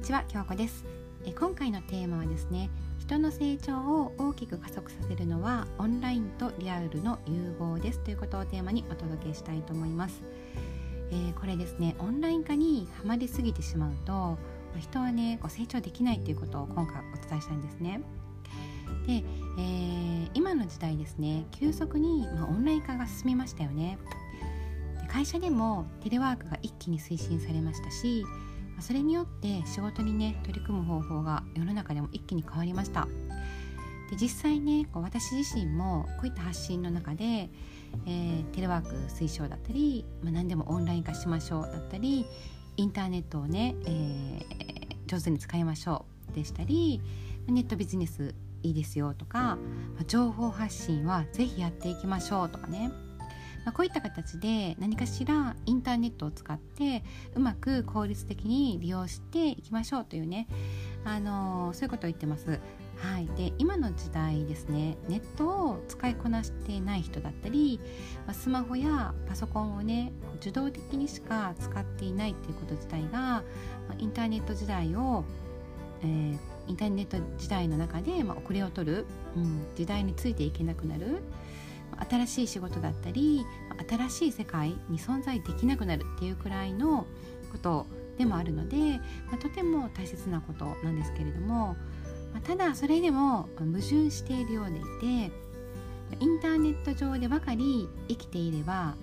にちは京子です。え今回のテーマはですね人の成長を大きく加速させるのはオンラインとリアルの融合です。ということをテーマにお届けしたいと思います、えー、これですねオンライン化にはまりすぎてしまうと人はねこう成長できないということを今回お伝えしたいんですね。で、えー、今の時代ですね急速に、まあ、オンライン化が進みましたよね。会社でもテレワークが一気に推進されましたしそれによって仕事にね取り組む方法が世の中でも一気に変わりました。で実際ね私自身もこういった発信の中で、えー、テレワーク推奨だったり、まあ、何でもオンライン化しましょうだったりインターネットをね、えー、上手に使いましょうでしたりネットビジネスいいですよとか、まあ、情報発信は是非やっていきましょうとかね。まあ、こういった形で何かしらインターネットを使ってうまく効率的に利用していきましょうというね、あのー、そういうことを言ってます。はい、で今の時代ですねネットを使いこなしていない人だったり、まあ、スマホやパソコンをね受動的にしか使っていないっていうこと自体が、まあ、インターネット時代を、えー、インターネット時代の中で、まあ、遅れを取る、うん、時代についていけなくなる新しい仕事だったり新しい世界に存在できなくなるっていうくらいのことでもあるので、まあ、とても大切なことなんですけれども、まあ、ただそれでも矛盾しているようでいてインターネット上でばかり生きていれば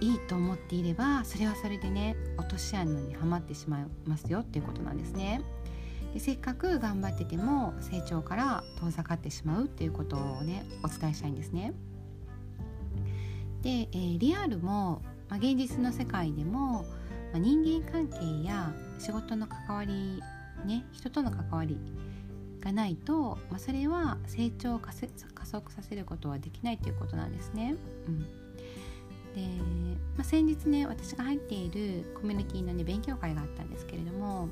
いいと思っていればそれはそれでね落とし穴にはまってしまいますよっていうことなんですね。でせっかく頑張ってても成長から遠ざかってしまうっていうことをねお伝えしたいんですね。で、えー、リアルも、まあ、現実の世界でも、まあ、人間関係や仕事の関わりね人との関わりがないと、まあ、それは成長を加速させることはできないということなんですね。うんで、まあ、先日ね私が入っているコミュニティのね勉強会があったんですけれども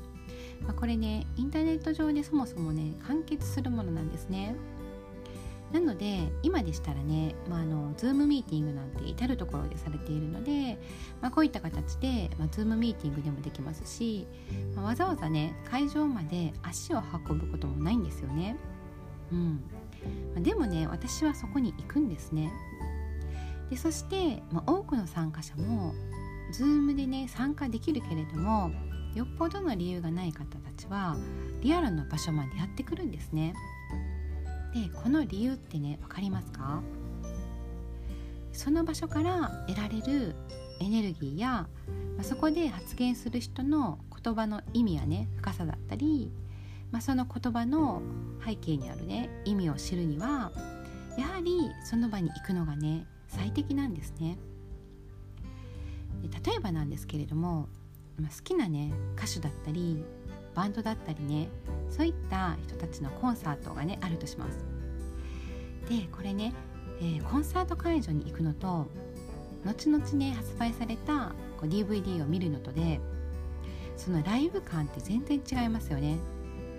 まあ、これねインターネット上でそもそもね完結するものなんですね。なので今でしたらね、まあ、あの Zoom ミーティングなんて至る所でされているので、まあ、こういった形で、まあ、Zoom ミーティングでもできますし、まあ、わざわざね会場まで足を運ぶこともないんですよね。うんまあ、でもね私はそこに行くんですね。でそして、まあ、多くの参加者も Zoom でね参加できるけれどもよっぽどの理由がない方たちはリアルな場所までやってくるんですね。でこの理由ってね分かりますか？その場所から得られるエネルギーや、まあ、そこで発言する人の言葉の意味やね深さだったり、まあ、その言葉の背景にあるね意味を知るにはやはりその場に行くのがね最適なんですね。例えばなんですけれどもま好きなね歌手だったりバンドだったりねそういった人たちのコンサートがねあるとします。でこれね、えー、コンサート会場に行くのと後々ね発売されたこう DVD を見るのとでそのライブ感って全然違いますよね。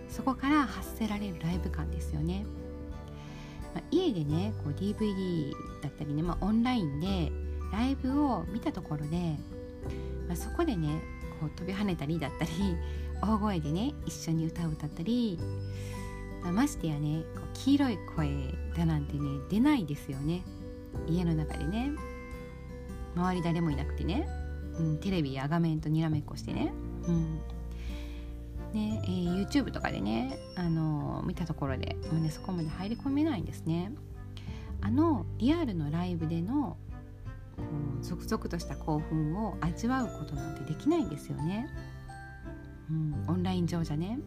そこから発せられるライブ感ですよね。まあ、家でねこう DVD だったりね、まあ、オンラインでライブを見たところで、まあ、そこでねこう飛び跳ねたりだったり 大声でね一緒に歌を歌ったり、まあ、ましてやねこう黄色い声だなんてね出ないですよね。家の中でね。周り誰もいなくてね、うん、テレビや画面とにらめっこしてね,、うん。ねえー、YouTube とかでね、あのー、見たところでもう、ね、そこまで入り込めないんですね。あのリアルのライブでの続々とした興奮を味わうことなんてできないんですよね、うん、オンライン上じゃね。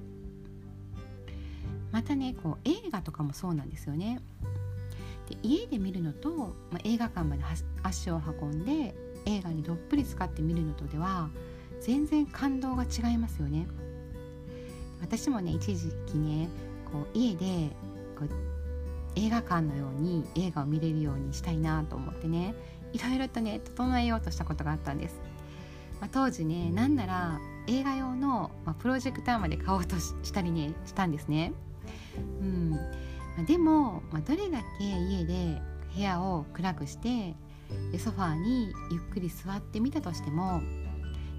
またねこう映画とかもそうなんですよね。で家で見るのと、まあ、映画館まで足を運んで映画にどっぷり使って見るのとでは全然感動が違いますよね。私もね一時期ねこう家でこう映画館のように映画を見れるようにしたいなと思ってねいろいろとね整えようとしたことがあったんです、まあ、当時ねなんなら映画用の、まあ、プロジェクターまで買おうとしたりねしたんですね。うん。まあ、でも、まあ、どれだけ家で部屋を暗くしてソファーにゆっくり座ってみたとしても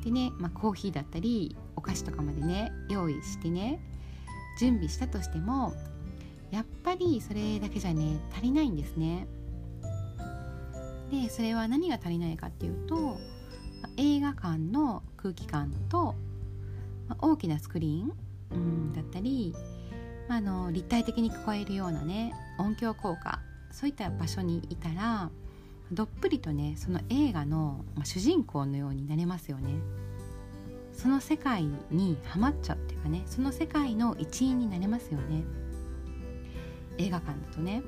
でね、まあ、コーヒーだったりお菓子とかまでね用意してね準備したとしてもやっぱりそれだけじゃね足りないんですね。でそれは何が足りないかっていうと映画館の空気感と、大きなスクリーン、だったり、まあ、の立体的に聞こえるようなね音響効果そういった場所にいたらどっぷりとねその映画の、まあ、主人公のようになれますよね。その世界にはまっちゃうっていうかねその世界の一員になれますよね。映画館だとね。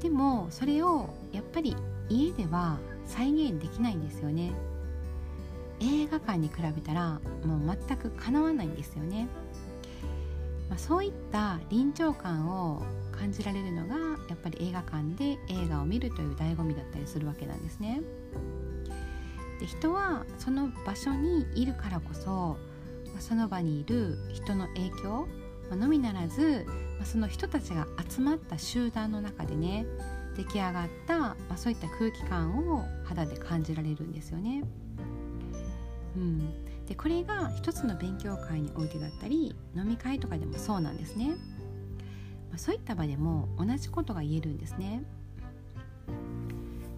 でもそれをやっぱり家では再現できないんですよね。映画館に比べたらもう全くかなわないんですよね、まあ、そういった臨場感を感じられるのがやっぱり映画館で映画を見るという醍醐味だったりするわけなんですねで人はその場所にいるからこそその場にいる人の影響のみならずその人たちが集まった集団の中でね出来上がった、まあ、そういった空気感を肌で感じられるんですよね。うん、でこれが一つの勉強会においてだったり飲み会とかでもそうなんですね。まあ、そういった場でも同じことが言えるんですね。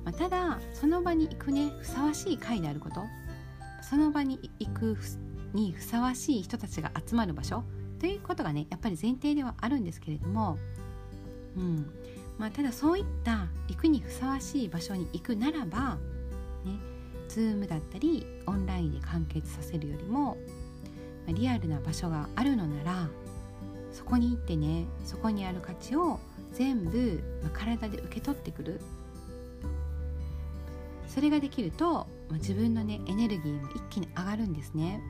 まあ、ただその場に行くねふさわしい会であること。その場に行くにふさわしい人たちが集まる場所。ということがねやっぱり前提ではあるんですけれども、うん。まあ、ただそういった行くにふさわしい場所に行くならば、ね、Zoom だったりオンラインで完結させるよりも、リアルな場所があるのならそこに行ってねそこにある価値を全部、体で受け取ってくるそれができると、自分のねエネルギーも一気に上がるんですね。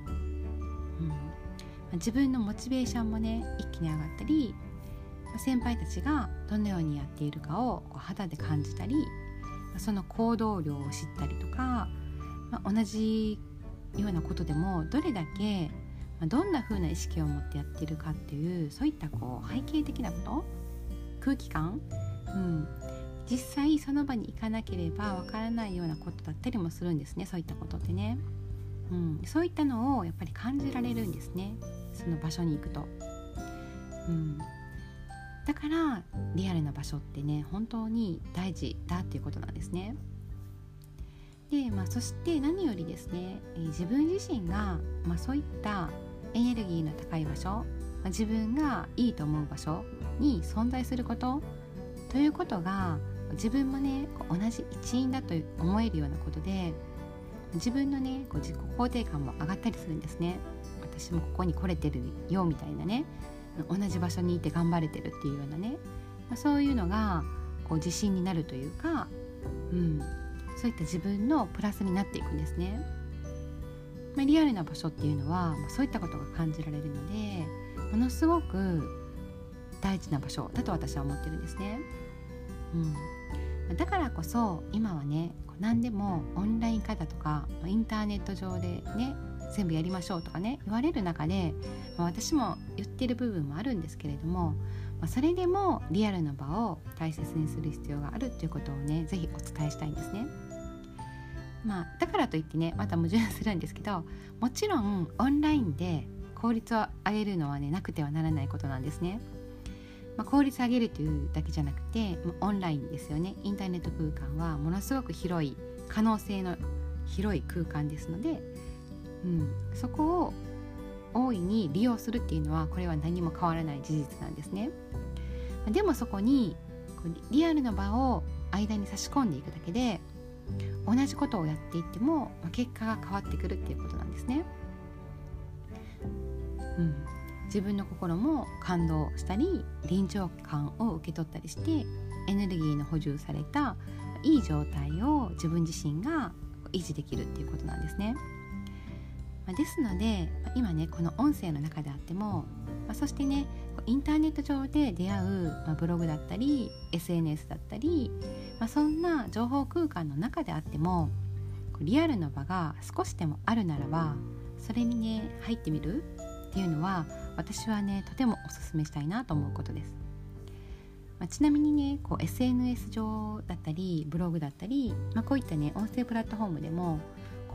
うん、自分のモチベーションもね一気に上がったり先輩たちがどのようにやっているかをこう肌で感じたりその行動量を知ったりとか、まあ、同じようなことでもどれだけ、どんな風な意識を持ってやってるかっていうそういったこう背景的なこと空気感、うん、実際その場に行かなければわからないようなことだったりもするんですねそういったことってね、うん、そういったのをやっぱり感じられるんですねその場所に行くと。うん、だからリアルな場所ってね本当に大事だっていうことなんですね。で、まあ、そして何よりですね、え、自分自身が、まあ、そういったエネルギーの高い場所、自分がいいと思う場所に存在することということが自分もね同じ一員だと思えるようなことで自分のねこう自己肯定感も上がったりするんですね私もここに来れてるよみたいなね同じ場所にいて頑張れてるっていうようなね、ま、そういうのがこう自信になるというか、うん、そういった自分のプラスになっていくんですね。ま、リアルな場所っていうのは、ま、そういったことが感じられるのでものすごく大事な場所だと私は思ってるんですね。うん、だからこそ今はね何でもオンライン化だとかインターネット上でね全部やりましょうとかね言われる中で、ま、私も言ってる部分もあるんですけれども、ま、それでもリアルな場を大切にする必要があるっていうことをね是非お伝えしたいんですね。まあ、だからといってねまた矛盾するんですけどもちろんオンラインで効率を上げるのはねなくてはならないことなんですね。まあ、効率上げるというだけじゃなくてオンラインですよねインターネット空間はものすごく広い可能性の広い空間ですので、うん、そこを大いに利用するっていうのはこれは何も変わらない事実なんですね。でもそこにリアルな場を間に差し込んでいくだけで同じことをやっていっても結果が変わってくるっていうことなんですね。うん、自分の心も感動したり臨場感を受け取ったりしてエネルギーの補充されたいい状態を自分自身が維持できるっていうことなんですね。まですので今ねこの音声の中であっても、まそしてねインターネット上で出会う、まブログだったり SNS だったり、まそんな情報空間の中であってもリアルの場が少しでもあるならばそれにね入ってみるっていうのは私はねとてもおすすめしたいなと思うことです。まあ、ちなみにねこう SNS 上だったりブログだったり、まあ、こういったね音声プラットフォームでも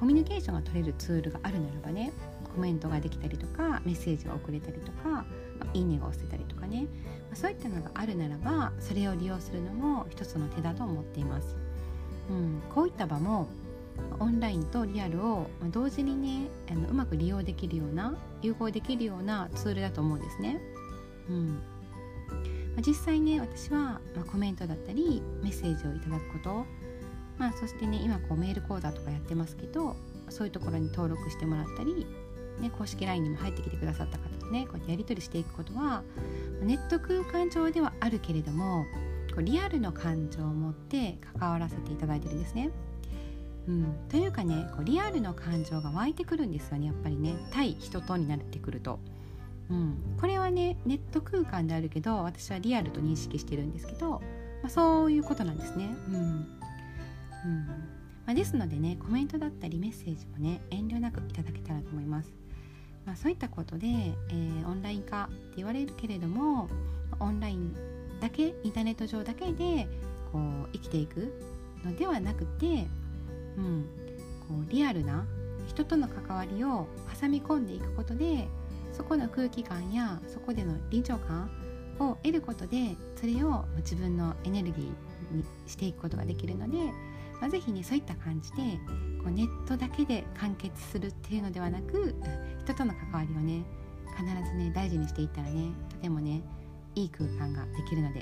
コミュニケーションが取れるツールがあるならばねコメントができたりとかメッセージが送れたりとか、いいねが押せたりとかね、そういったのがあるならばそれを利用するのも一つの手だと思っています。うん、こういった場もオンラインとリアルを同時にねあのうまく利用できるような融合できるようなツールだと思うんですね。うんまあ、実際ね私は、コメントだったりメッセージをいただくこと、まあ、そしてね今こうメール講座とかやってますけどそういうところに登録してもらったりね、公式 LINE にも入ってきてくださった方とねこうやってやり取りしていくことはネット空間上ではあるけれどもこうリアルの感情を持って関わらせていただいてるんですね。うん、というかねこうリアルの感情が湧いてくるんですよねやっぱりね対人とになってくると。うん、これはねネット空間であるけど私はリアルと認識してるんですけど、まあ、そういうことなんですね。うんうんまあ、ですのでねコメントだったりメッセージもね遠慮なくいただけたらと思います。まあ、そういったことで、えー、オンライン化って言われるけれどもオンラインだけインターネット上だけでこう生きていくのではなくて、うん、こうリアルな人との関わりを挟み込んでいくことでそこの空気感やそこでの臨場感を得ることでそれを自分のエネルギーにしていくことができるので、まあ、是非ねそういった感じでこうネットだけで完結するっていうのではなく人との関わりをね必ずね大事にしていったらねとてもねいい空間ができるので、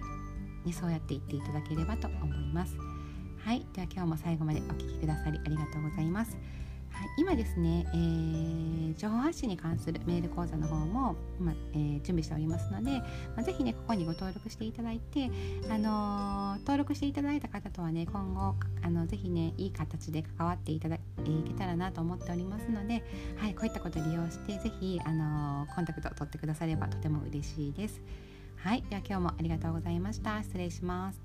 ね、そうやって言っていただければと思います。はい、では今日も最後までお聴きくださりありがとうございます。はい、今ですね、えー、情報発信に関するメール講座の方もま、えー、準備しておりますので、まあ、ぜひねここにご登録していただいて、あのー、登録していただいた方とはね今後あのぜひねいい形で関わっていただ、えー、けたらなと思っておりますので、はい、こういったことを利用してぜひ、あのコンタクトを取ってくださればとても嬉しいです。はい、では今日もありがとうございました。失礼します。